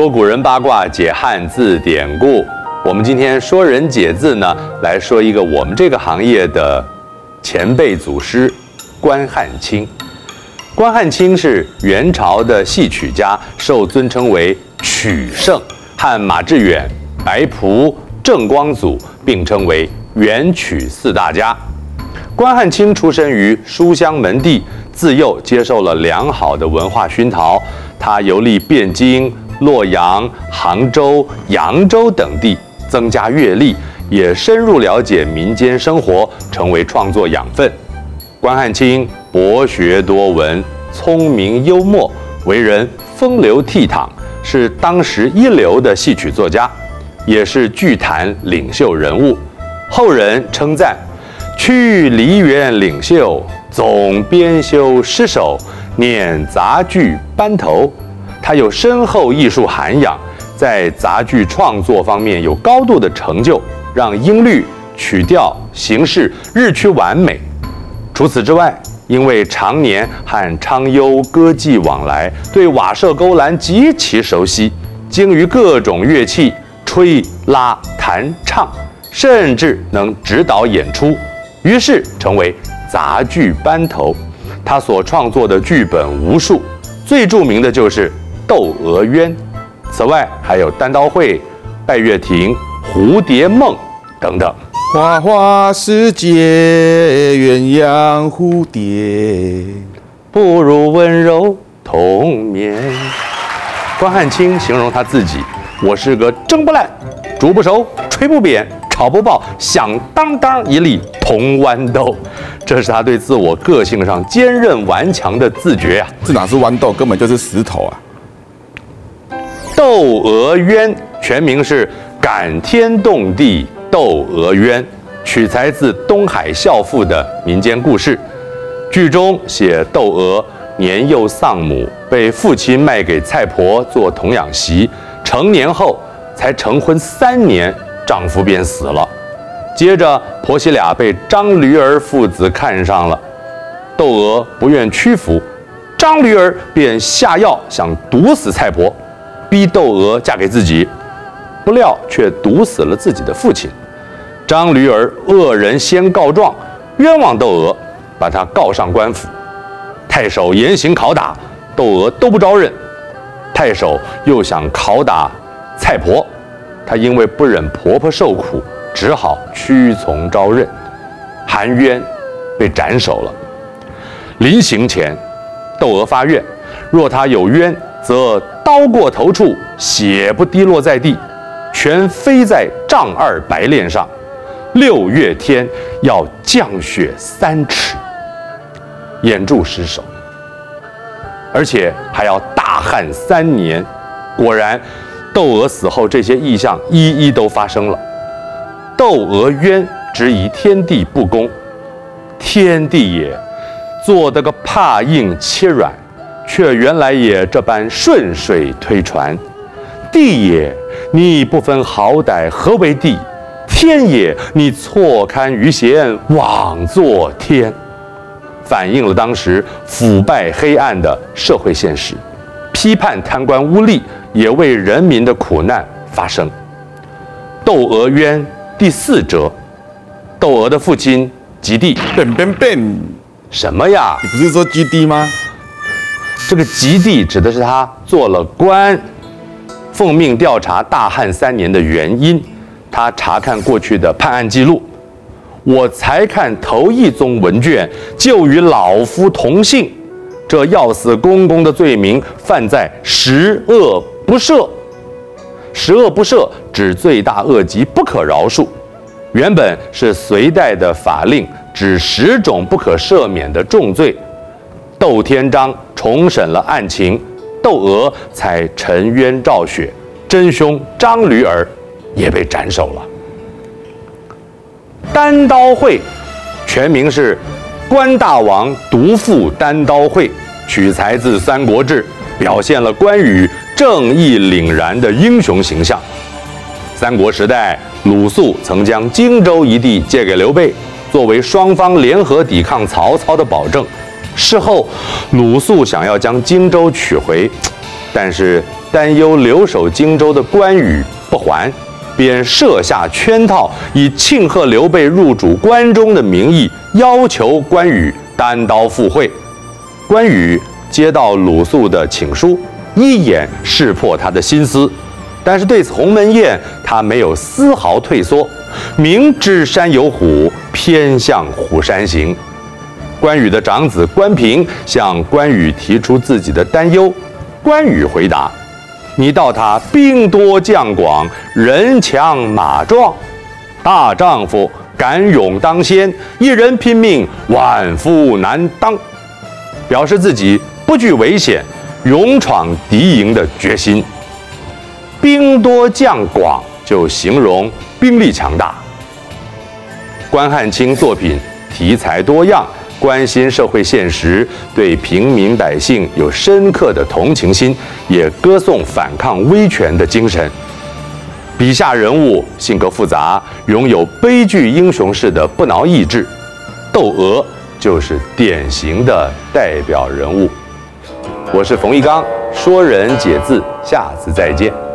说古人八卦，解汉字典故。我们今天说人解字呢，来说一个我们这个行业的前辈祖师关汉卿。关汉卿是元朝的戏曲家，受尊称为曲圣，和马致远、白朴、郑光祖并称为元曲四大家。关汉卿出身于书香门第，自幼接受了良好的文化熏陶，他游历汴京。洛阳、杭州、扬州等地，增加阅历，也深入了解民间生活，成为创作养分。关汉卿博学多闻，聪明幽默，为人风流倜傥，是当时一流的戏曲作家，也是剧坛领袖人物。后人称赞：“去梨园领袖，总编修诗手，念杂剧班头。”他有深厚艺术涵养，在杂剧创作方面有高度的成就，让音律、曲调、形式日趋完美。除此之外，因为常年和昌优歌妓往来，对瓦舍勾栏极其熟悉，精于各种乐器，吹、拉、弹、唱，甚至能指导演出，于是成为杂剧班头。他所创作的剧本无数，最著名的就是。《窦娥冤》，此外还有《单刀会》《拜月亭》《蝴蝶梦》等等。花花世界鸳鸯蝴蝶，不如温柔同眠。关汉卿形容他自己：“我是个蒸不烂、煮不熟、吹不扁、炒不爆、响当当一粒铜豌豆。”这是他对自我个性上坚韧顽强的自觉啊！这哪是豌豆，根本就是石头啊！《窦娥冤》全名是《感天动地窦娥冤》，取材自东海孝妇的民间故事。剧中写窦娥年幼丧母，被父亲卖给蔡婆做童养媳，成年后才成婚三年，丈夫便死了。接着婆媳俩被张驴儿父子看上了，窦娥不愿屈服，张驴儿便下药想毒死蔡婆。逼窦娥嫁给自己，不料却毒死了自己的父亲。张驴儿恶人先告状，冤枉窦娥，把她告上官府。太守严刑拷打，窦娥都不招认。太守又想拷打蔡婆，她因为不忍婆婆受苦，只好屈从招认。含冤被斩首了。临刑前，窦娥发愿，若她有冤，则刀过头处，血不滴落在地，全飞在丈二白练上。六月天要降雪三尺，眼柱失手，而且还要大旱三年。果然，窦娥死后，这些异象一一都发生了。窦娥冤质疑天地不公，天地也，做得个怕硬切软。却原来也这般顺水推船，地也，你不分好歹，何为地？天也，你错勘余贤，枉作天。反映了当时腐败黑暗的社会现实，批判贪官污吏，也为人民的苦难发声。窦娥冤第四折，窦娥的父亲及第，变变变，什么呀？你不是说及第吗？这个及第指的是他做了官，奉命调查大旱三年的原因。他查看过去的判案记录，我才看头一宗文卷，就与老夫同姓。这要死公公的罪名，犯在十恶不赦。十恶不赦指罪大恶极，不可饶恕。原本是隋代的法令，指十种不可赦免的重罪。窦天章重审了案情，窦娥才沉冤昭雪，真凶张驴儿也被斩首了。单刀会，全名是关大王独赴单刀会，取材自《三国志》，表现了关羽正义凛然的英雄形象。三国时代，鲁肃曾将荆州一地借给刘备，作为双方联合抵抗曹操的保证。事后，鲁肃想要将荆州取回，但是担忧留守荆州的关羽不还，便设下圈套，以庆贺刘备入主关中的名义，要求关羽单刀赴会。关羽接到鲁肃的请书，一眼识破他的心思，但是对此鸿门宴，他没有丝毫退缩，明知山有虎，偏向虎山行。关羽的长子关平向关羽提出自己的担忧，关羽回答：“你道他兵多将广，人强马壮，大丈夫敢勇当先，一人拼命，万夫难当。”表示自己不惧危险，勇闯敌营的决心。兵多将广就形容兵力强大。关汉卿作品题材多样。关心社会现实，对平民百姓有深刻的同情心，也歌颂反抗威权的精神。笔下人物性格复杂，拥有悲剧英雄式的不挠意志。窦娥就是典型的代表人物。我是冯一刚，说人解字，下次再见。